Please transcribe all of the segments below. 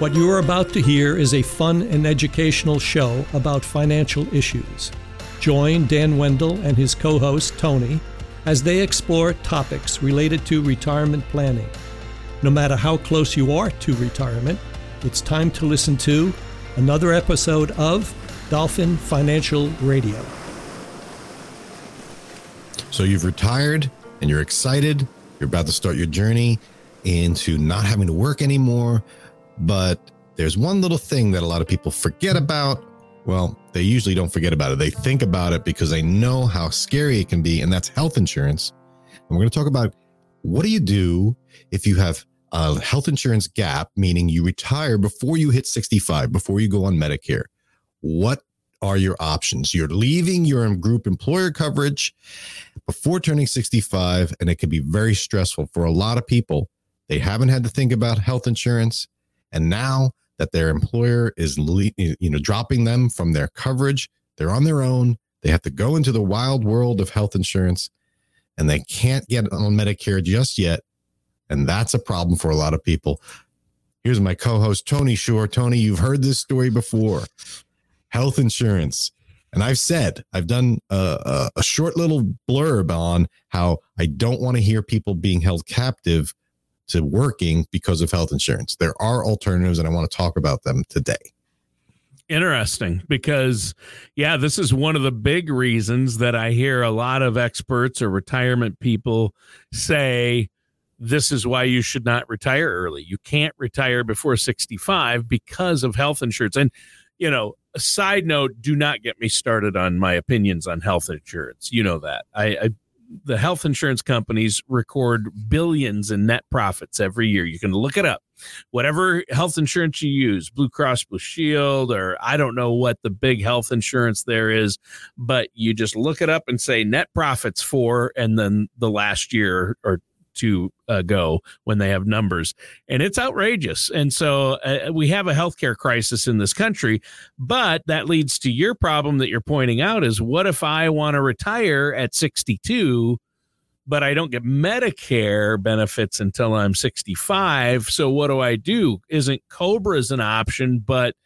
What you are about to hear is a fun and educational show about financial issues. Join Dan Wendell and his co host, Tony, as they explore topics related to retirement planning. No matter how close you are to retirement, it's time to listen to another episode of Dolphin Financial Radio. So you've retired and you're excited. You're about to start your journey into not having to work anymore. But there's one little thing that a lot of people forget about. Well, they usually don't forget about it. They think about it because they know how scary it can be, and that's health insurance. And we're going to talk about what do you do if you have a health insurance gap, meaning you retire before you hit 65, before you go on Medicare. What are your options? You're leaving your group employer coverage before turning 65, and it can be very stressful for a lot of people. They haven't had to think about health insurance, and now that their employer is you know dropping them from their coverage, they're on their own. They have to go into the wild world of health insurance, and they can't get on Medicare just yet, and that's a problem for a lot of people. Here's my co-host Tony Shore. Tony, you've heard this story before health insurance. And I've said, I've done a, a, short little blurb on how I don't want to hear people being held captive to working because of health insurance. There are alternatives, and I want to talk about them today. Interesting because, yeah, this is one of the big reasons that I hear a lot of experts or retirement people say this is why you should not retire early. You can't retire before 65 because of health insurance. And, you know, a side note, do not get me started on my opinions on health insurance. You know that. I, I the health insurance companies record billions in net profits every year. You can look it up. Whatever health insurance you use, Blue Cross Blue Shield, or I don't know what the big health insurance there is, but you just look it up and say net profits for, and then the last year or to uh, go when they have numbers, and it's outrageous. And so uh, we have a healthcare crisis in this country, but that leads to your problem that you're pointing out: is what if I want to retire at 62? But I don't get Medicare benefits until I'm 65. So what do I do? Isn't Cobra's an option? But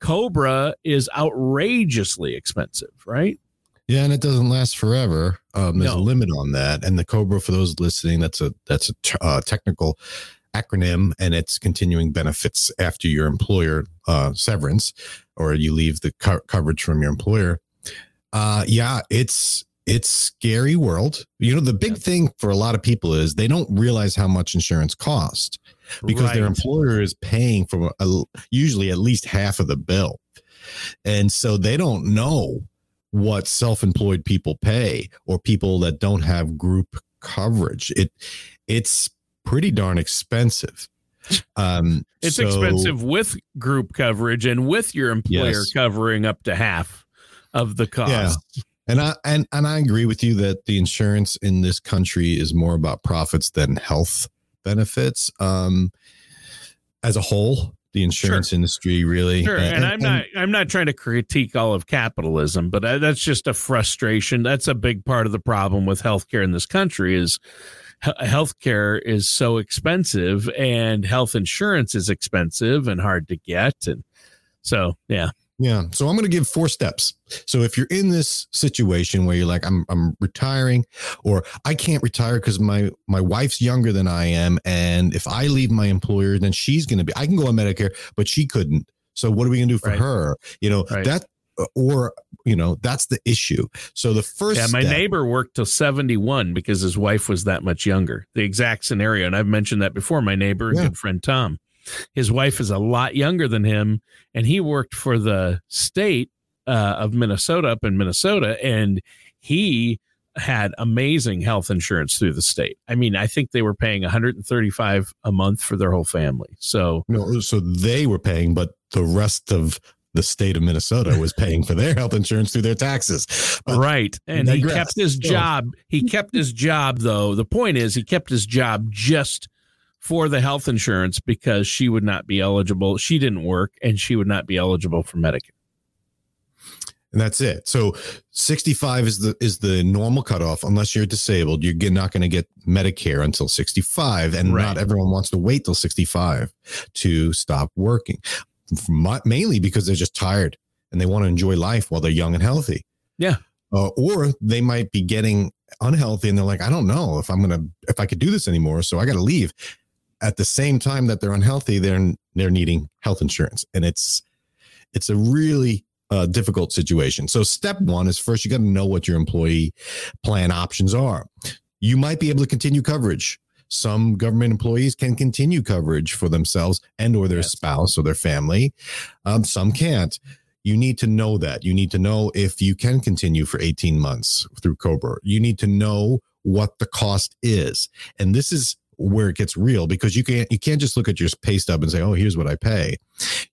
Cobra is outrageously expensive, right? Yeah, and it doesn't last forever. Um, there's no. a limit on that. And the Cobra, for those listening, that's a that's a t- uh, technical acronym, and it's continuing benefits after your employer uh, severance, or you leave the co- coverage from your employer. Uh, yeah, it's it's scary world. You know, the big yeah. thing for a lot of people is they don't realize how much insurance costs because right. their employer is paying for a, usually at least half of the bill, and so they don't know what self-employed people pay or people that don't have group coverage. It it's pretty darn expensive. Um, it's so, expensive with group coverage and with your employer yes. covering up to half of the cost. Yeah. And I and, and I agree with you that the insurance in this country is more about profits than health benefits um, as a whole the insurance sure. industry really sure. and, and, i'm not i'm not trying to critique all of capitalism but that's just a frustration that's a big part of the problem with healthcare in this country is healthcare is so expensive and health insurance is expensive and hard to get and so yeah yeah. So I'm going to give four steps. So if you're in this situation where you're like, I'm, I'm retiring or I can't retire because my, my wife's younger than I am. And if I leave my employer, then she's going to be, I can go on Medicare, but she couldn't. So what are we going to do for right. her? You know, right. that, or, you know, that's the issue. So the first, yeah, my step, neighbor worked till 71 because his wife was that much younger, the exact scenario. And I've mentioned that before. My neighbor and yeah. good friend, Tom. His wife is a lot younger than him, and he worked for the state uh, of Minnesota up in Minnesota, and he had amazing health insurance through the state. I mean, I think they were paying 135 a month for their whole family. So no, so they were paying, but the rest of the state of Minnesota was paying for their health insurance through their taxes. But right. And he kept his job. He kept his job though. The point is he kept his job just for the health insurance because she would not be eligible. She didn't work and she would not be eligible for Medicare. and that's it. So 65 is the is the normal cutoff. Unless you're disabled, you're not going to get Medicare until 65, and Right. not everyone wants to wait till 65 to stop working. Ma- Mainly because they're just tired and they want to enjoy life while they're young and healthy. Yeah. Uh, or they might be getting unhealthy and they're like, I don't know if I'm gonna if I could do this anymore, so I got to leave. At the same time that they're unhealthy, they're they're needing health insurance, and it's it's a really uh, difficult situation. So step one is first you got to know what your employee plan options are. You might be able to continue coverage. Some government employees can continue coverage for themselves and or their Yes. spouse or their family. Um, some can't. You need to know that. You need to know if you can continue for 18 months through Cobra. You need to know what the cost is. And this is where it gets real because you can't you can't just look at your pay stub and say, "Oh, here's what I pay."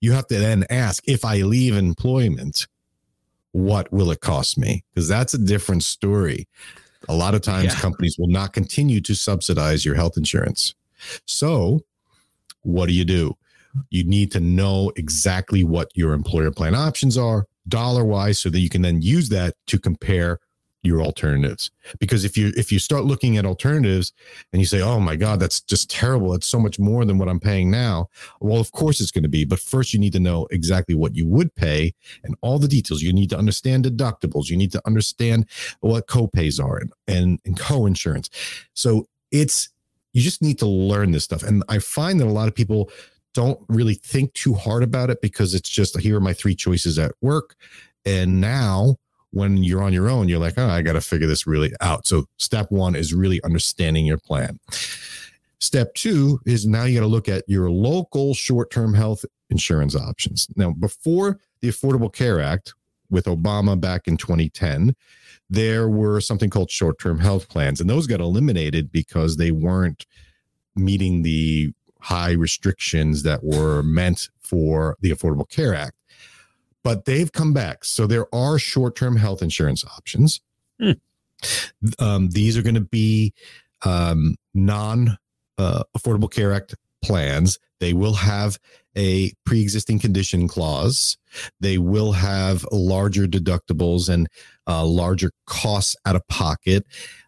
You have to then ask, "If I leave employment, what will it cost me?" Because that's a different story. A lot of times Yeah. companies will not continue to subsidize your health insurance. So, what do you do? You need to know exactly what your employer plan options are dollar wise so that you can then use that to compare your alternatives. Because if you if you start looking at alternatives and you say oh my god that's just terrible. It's so much more than what i'm paying now. Well of course it's going to be but first you need to know exactly what you would pay and all the details. You need to understand deductibles. You need to understand what co-pays are and and, and co-insurance. So it's you just need to learn this stuff. And i find that a lot of people don't really think too hard about it because it's just here are my three choices at work and now when you're on your own you're like oh i got to figure this really out. So step one is really understanding your plan. Step two is now you got to look at your local short-term health insurance options. Now before the affordable care act with obama back in 2010 there were something called short-term health plans and those got eliminated because they weren't meeting the high restrictions that were meant for the affordable care act but they've come back. So there are short term health insurance options. Hmm. Um, these are going to be um, non uh, Affordable Care Act plans. They will have a pre existing condition clause. They will have larger deductibles and uh, larger costs out of pocket.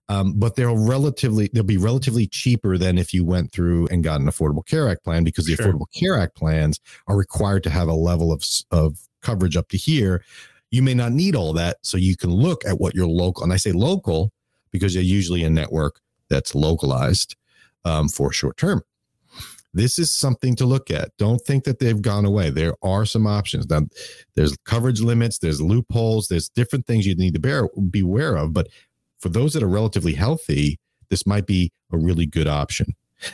Um, but they'll relatively they'll be relatively cheaper than if you went through and got an Affordable Care Act plan because the Sure. Affordable Care Act plans are required to have a level of of coverage up to here. You may not need all that, so you can look at what your local and I say local because they're usually a network that's localized um, for short term. This is something to look at. Don't think that they've gone away. There are some options. Now, there's coverage limits, there's loopholes, there's different things you need to bear, be aware of. But for those that are relatively healthy, this might be a really good option.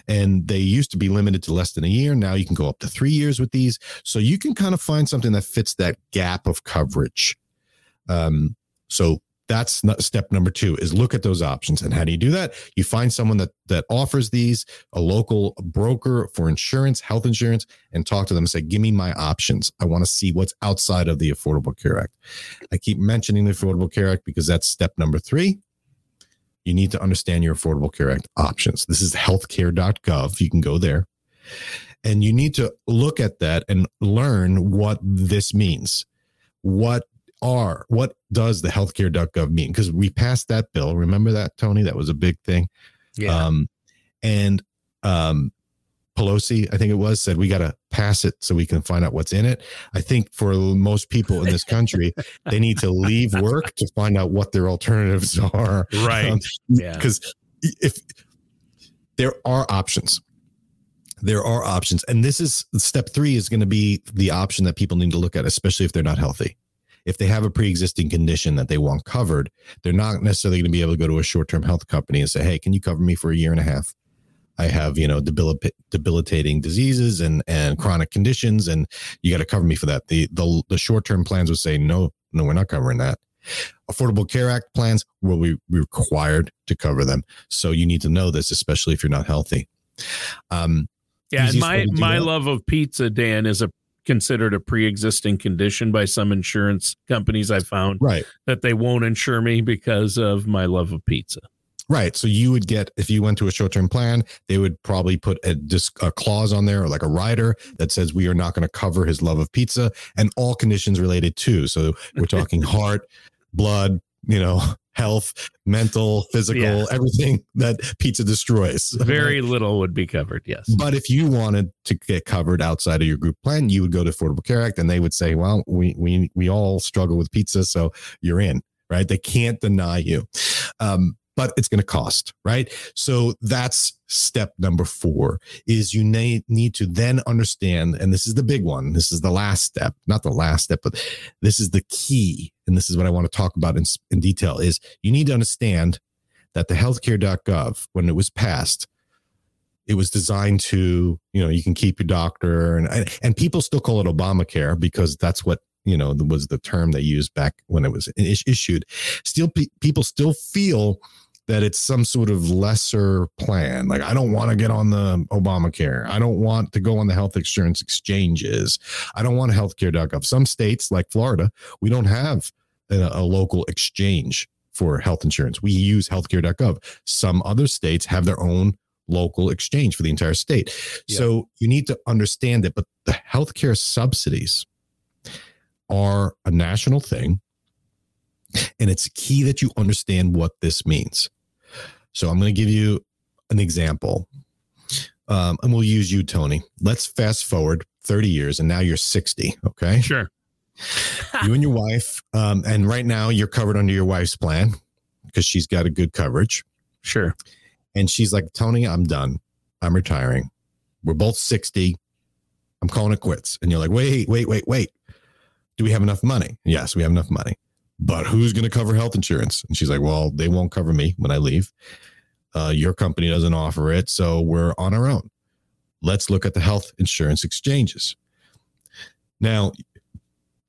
And they used to be limited to less than a year. Now you can go up to three years with these. So you can kind of find something that fits that gap of coverage. Um, so that's step number two is look at those options. And how do you do that? You find someone that that offers these, a local broker for insurance, health insurance, and talk to them and say, give me my options. I want to see what's outside of the Affordable Care Act. I keep mentioning the Affordable Care Act because that's step number three. You need to understand your Affordable Care Act options. This is healthcare.gov. You can go there. And you need to look at that and learn what this means. What are, what does the healthcare.gov mean? Because we passed that bill. Remember that, Tony? That was a big thing. Yeah. Um, and um, Pelosi, I think it was, said we got to pass it so we can find out what's in it. I think for most people in this country, they need to leave work to find out what their alternatives are. right. Um, Yeah. Because if there are options, there are options. And this is step three is going to be the option that people need to look at, especially if they're not healthy. If they have a pre existing condition that they want covered, they're not necessarily going to be able to go to a short term health company and say, hey, can you cover me for a year and a half? I have, you know, debil- debilitating diseases and and chronic conditions, and you got to cover me for that. The the the short term plans would say, no, no, we're not covering that. Affordable Care Act plans will be required to cover them. So you need to know this, especially if you're not healthy. Um, Yeah, and my my that. love of pizza, Dan, is a considered a pre-existing condition by some insurance companies. I found right. that they won't insure me because of my love of pizza. Right. So you would get if you went to a short-term plan, they would probably put a, disc, a clause on there, or like a rider that says we are not going to cover his love of pizza and all conditions related to. So we're talking heart, blood, you know, health, mental, physical, yeah. everything that pizza destroys. Very little would be covered. Yes. But if you wanted to get covered outside of your group plan, you would go to Affordable Care Act, and they would say, "Well, we we we all struggle with pizza, so you're in." Right? They can't deny you. Um, but it's going to cost, right? So that's step number four is you need, to then understand, and this is the big one. This is the last step, not the last step, but this is the key. And this is what I want to talk about in, in detail is you need to understand that the healthcare.gov, when it was passed, it was designed to, you know, you can keep your doctor and, and people still call it Obamacare because that's what you know was the term they used back when it was issued still pe- people still feel that it's some sort of lesser plan. Like, I don't want to get on the Obamacare. I don't want to go on the health insurance exchanges. I don't want healthcare.gov. Some states, like Florida, we don't have a, a local exchange for health insurance. We use healthcare.gov. Some other states have their own local exchange for the entire state. Yeah. So you need to understand it. But the healthcare subsidies are a national thing. And it's key that you understand what this means. So I'm going to give you an example. Um, and we'll use you, Tony. Let's fast forward 30 years and now you're 60. Okay. Sure. you and your wife. Um, and right now you're covered under your wife's plan because she's got a good coverage. Sure. And she's like, Tony, I'm done. I'm retiring. We're both 60. I'm calling it quits. And you're like, wait, wait, wait, wait. Do we have enough money? Yes, we have enough money but who's going to cover health insurance? And she's like, well, they won't cover me when I leave. Uh, your company doesn't offer it. So we're on our own. Let's look at the health insurance exchanges. Now,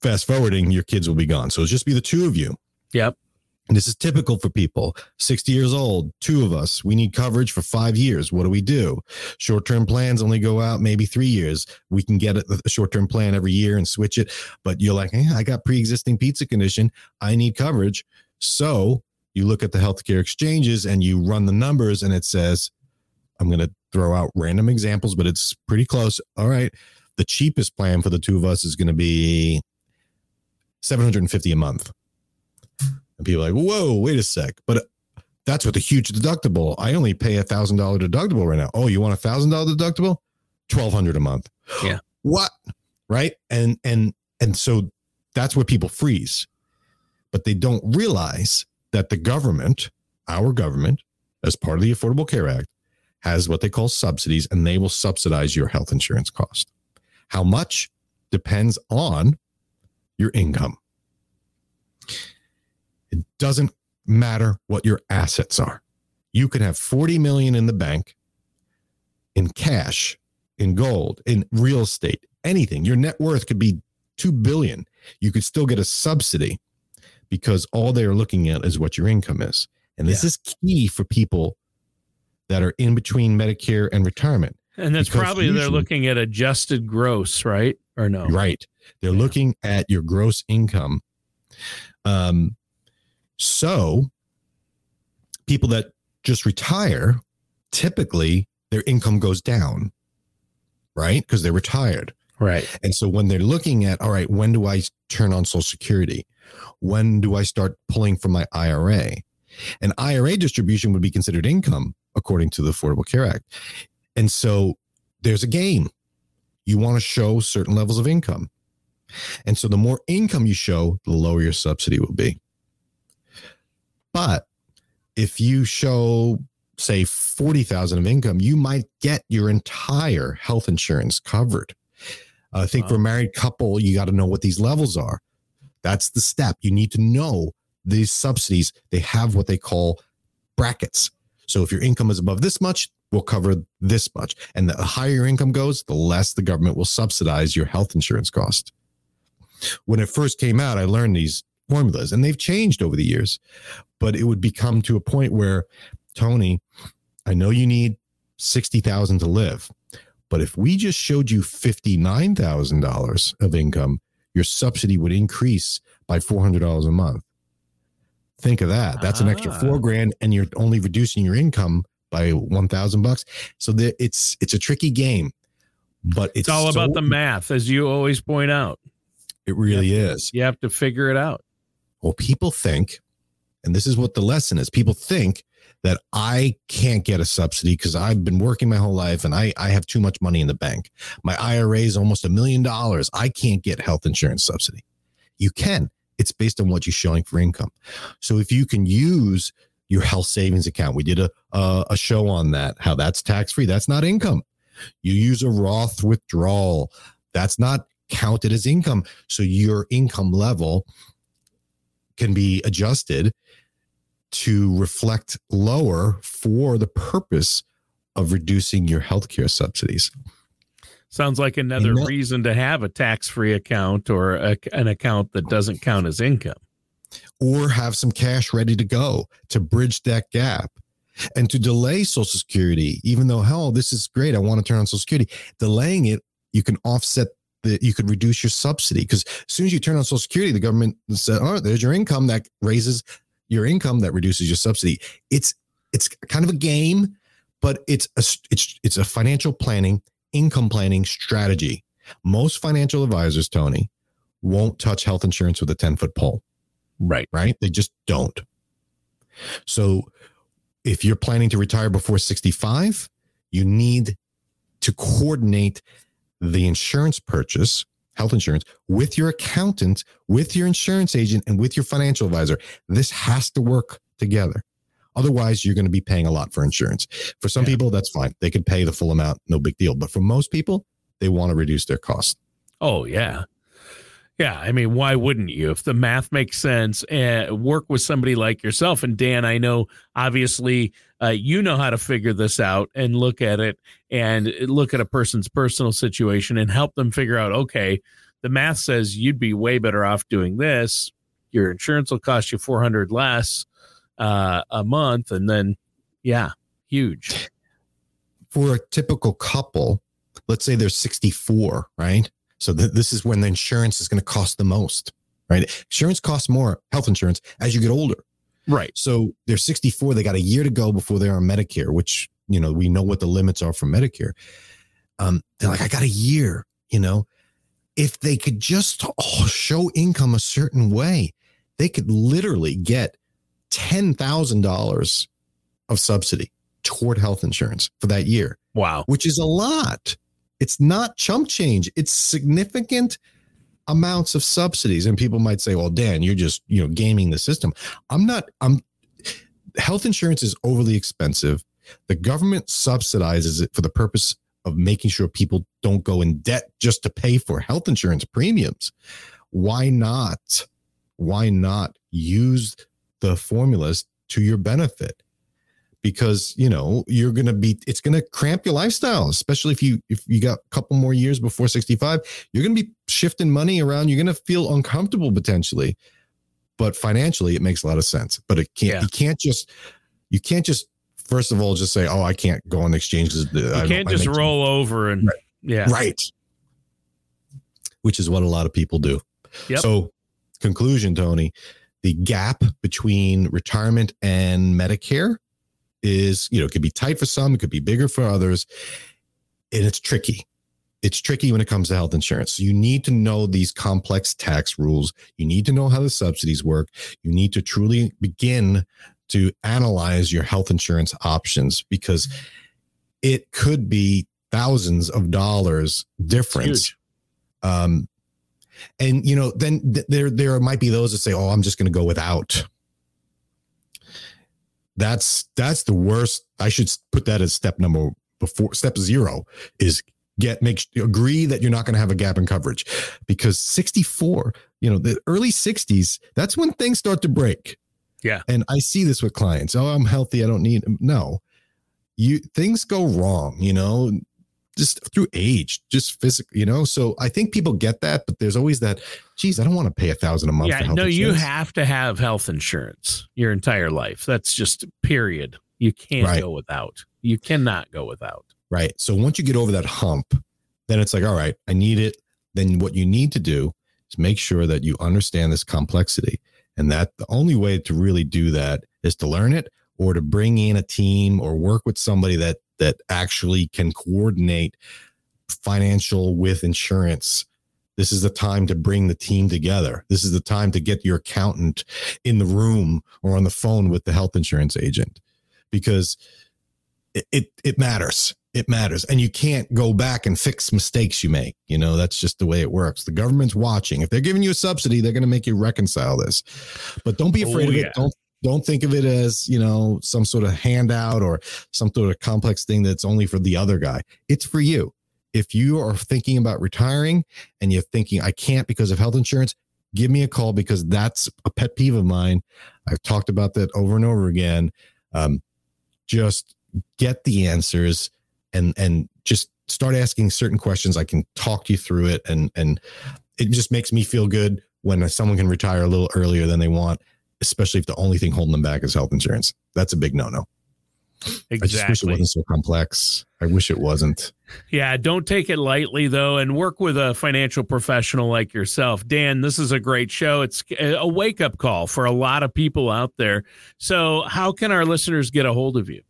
fast forwarding, your kids will be gone. So just be the two of you. Yep. And this is typical for people 60 years old, two of us. We need coverage for five years. What do we do? Short term plans only go out maybe three years. We can get a short term plan every year and switch it. But you're like, hey, I got pre existing pizza condition. I need coverage. So you look at the healthcare exchanges and you run the numbers, and it says, I'm going to throw out random examples, but it's pretty close. All right. The cheapest plan for the two of us is going to be 750 a month people like, whoa, wait a sec. But that's with a huge deductible. I only pay a thousand dollar deductible right now. Oh, you want a thousand dollar deductible? Twelve hundred a month. Yeah. What? Right. And and and so that's where people freeze. But they don't realize that the government, our government, as part of the Affordable Care Act, has what they call subsidies, and they will subsidize your health insurance cost. How much depends on your income. It doesn't matter what your assets are. You can have 40 million in the bank in cash, in gold, in real estate, anything. Your net worth could be 2 billion. You could still get a subsidy because all they're looking at is what your income is. And this yeah. is key for people that are in between Medicare and retirement. And that's probably usually, they're looking at adjusted gross, right? Or no? Right. They're yeah. looking at your gross income. Um, so people that just retire, typically their income goes down, right? Because they're retired. Right. And so when they're looking at, all right, when do I turn on Social Security? When do I start pulling from my IRA? An IRA distribution would be considered income according to the Affordable Care Act. And so there's a game. You want to show certain levels of income. And so the more income you show, the lower your subsidy will be. But if you show, say, 40,000 of income, you might get your entire health insurance covered. I think wow. for a married couple, you got to know what these levels are. That's the step. You need to know these subsidies. They have what they call brackets. So if your income is above this much, we'll cover this much. And the higher your income goes, the less the government will subsidize your health insurance cost. When it first came out, I learned these formulas and they've changed over the years but it would become to a point where tony i know you need 60000 to live but if we just showed you $59000 of income your subsidy would increase by $400 a month Think of that. That's an extra Ah. four grand, and you're only reducing your income by one thousand bucks. So the, it's it's a tricky game, but it's, It's all about the math, as you always point out. It really is. You have to figure it out. Well, people think, and this is what the lesson is. People think that I can't get a subsidy because I've been working my whole life and I, I have too much money in the bank. My IRA is almost a million dollars. I can't get health insurance subsidy. You can. It's based on what you're showing for income. So if you can use your health savings account, we did a a, a show on that. How that's tax free. That's not income. You use a Roth withdrawal. That's not counted as income. So your income level can be adjusted to reflect lower for the purpose of reducing your healthcare subsidies. Sounds like another that- reason to have a tax free account or a, an account that doesn't count as income. or have some cash ready to go to bridge that gap and to delay social security even though hell this is great i want to turn on social security delaying it you can offset the you could reduce your subsidy because as soon as you turn on social security the government said oh there's your income that raises your income that reduces your subsidy it's it's kind of a game but it's a it's it's a financial planning income planning strategy most financial advisors tony won't touch health insurance with a 10 foot pole Right. right? They just don't. So if you're planning to retire before 65, you need to coordinate the insurance purchase, health insurance, with your accountant, with your insurance agent, and with your financial advisor. This has to work together. Otherwise, you're going to be paying a lot for insurance. For some Yeah. people, that's fine. They could pay the full amount, no big deal. But for most people, they want to reduce their costs. Oh, yeah. Yeah. I mean, why wouldn't you? If the math makes sense, uh, work with somebody like yourself. And Dan, I know obviously uh, you know how to figure this out and look at it and look at a person's personal situation and help them figure out okay, the math says you'd be way better off doing this. Your insurance will cost you 400 less uh, a month. And then, yeah, huge. for a typical couple, let's say they're 64, right? So th- this is when the insurance is going to cost the most, right? Insurance costs more, health insurance, as you get older. Right. So they're 64, they got a year to go before they're on Medicare, which, you know, we know what the limits are for Medicare. Um, they're like, I got a year, you know. If they could just oh, show income a certain way, they could literally get $10,000 of subsidy toward health insurance for that year Wow. which is a lot. It's not chump change. It's significant amounts of subsidies. And people might say, well, Dan, you're just, you know, gaming the system. I'm not, I'm health insurance is overly expensive. The government subsidizes it for the purpose of making sure people don't go in debt just to pay for health insurance premiums. Why not? Why not use the formulas to your benefit? Because you know you're to be it's to cramp your lifestyle especially if you if you got a couple more years before 65 you're to be shifting money around you're to feel uncomfortable potentially but financially it makes a lot of sense but it can't Yeah. you can't just you can't just first of all just say oh i can't go on exchange because uh, You can't just roll over and, Right. yeah. right which is what a lot of people do Yep. so conclusion tony the gap between retirement and medicare is you know it could be tight for some it could be bigger for others and it's tricky. It's tricky when it comes to health insurance. So you need to know these complex tax rules. You need to know how the subsidies work. You need to truly begin to analyze your health insurance options because it could be thousands of dollars difference. Um and you know then th- there there might be those that say oh i'm just going to go without that's that's the worst. I should put that as step number before step zero is get make agree that you're not going to have a gap in coverage. Because 64 you know the early 60s that's when things start to break. Yeah. and i see this with clients. Oh i'm healthy. I don't need no. You things go wrong you know just through age just physically you know so i think people get that but there's always that geez i don't want to pay a thousand a month for Yeah, no, you have to have health insurance your entire life. That's just period. You can't Right. go without. You cannot go without. Right. So once you get over that hump, then it's like, all right, I need it. Then what you need to do is make sure that you understand this complexity And that the only way to really do that is to learn it or to bring in a team or work with somebody that that actually can coordinate financial with insurance. This is the time to bring the team together. This is the time to get your accountant in the room or on the phone with the health insurance agent because it, it, it matters. It matters. And you can't go back and fix mistakes you make. You know that's just the way it works. The government's watching. If they're giving you a subsidy they're going to make you reconcile this. But don't be afraid oh, of it don't don't think of it as you know some sort of handout or some sort of complex thing that's only for the other guy. It's for you. If you are thinking about retiring and you're thinking i can't because of health insurance give me a call because that's a pet peeve of mine. I've talked about that over and over again. Um, just get the answers and and just start asking certain questions. I can talk you through it and and it just makes me feel good when someone can retire a little earlier than they want especially if the only thing holding them back is health insurance. That's a big no no. Exactly. I just wish it wasn't so complex. I wish it wasn't. Yeah, don't take it lightly though, and work with a financial professional like yourself. Dan, this is a great show. It's a wake up call for a lot of people out there. So, how can our listeners get a hold of you?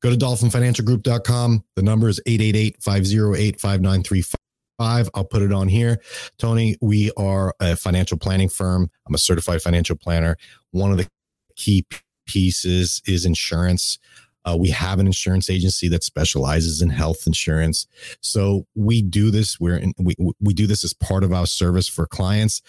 Go to dolphinfinancialgroup.com. The number is 888 508 5935 five. I'll put it on here. Tony, we are a financial planning firm. I'm a certified financial planner. One of the key pieces is insurance. Uh, we have an insurance agency that specializes in health insurance. So we do this. We're in, we we do this as part of our service for clients.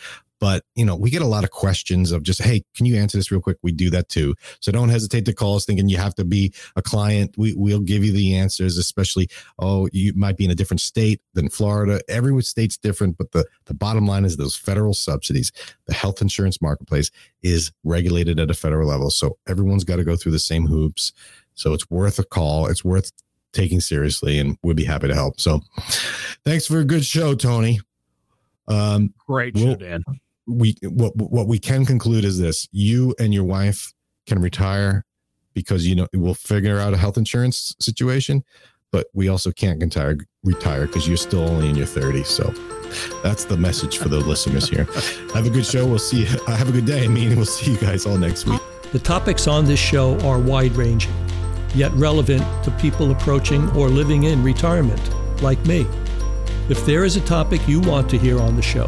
But you know, we get a lot of questions of just, hey, can you answer this real quick? We do that too. So don't hesitate to call us thinking you have to be a client. We we'll give you the answers, especially, oh, you might be in a different state than Florida. Every state's different, but the, the bottom line is those federal subsidies, the health insurance marketplace is regulated at a federal level. So everyone's got to go through the same hoops. So it's worth a call. It's worth taking seriously and we'd be happy to help. So thanks for a good show, Tony. Um, Great show, we'll, Dan we what what we can conclude is this: you and your wife can retire because you know we'll figure out a health insurance situation, but we also can't retire retire because you're still only in your 30s. So that's the message for the listeners here. Have a good show. We'll see. You. Have a good day. I mean, we'll see you guys all next week. The topics on this show are wide ranging, yet relevant to people approaching or living in retirement, like me. If there is a topic you want to hear on the show,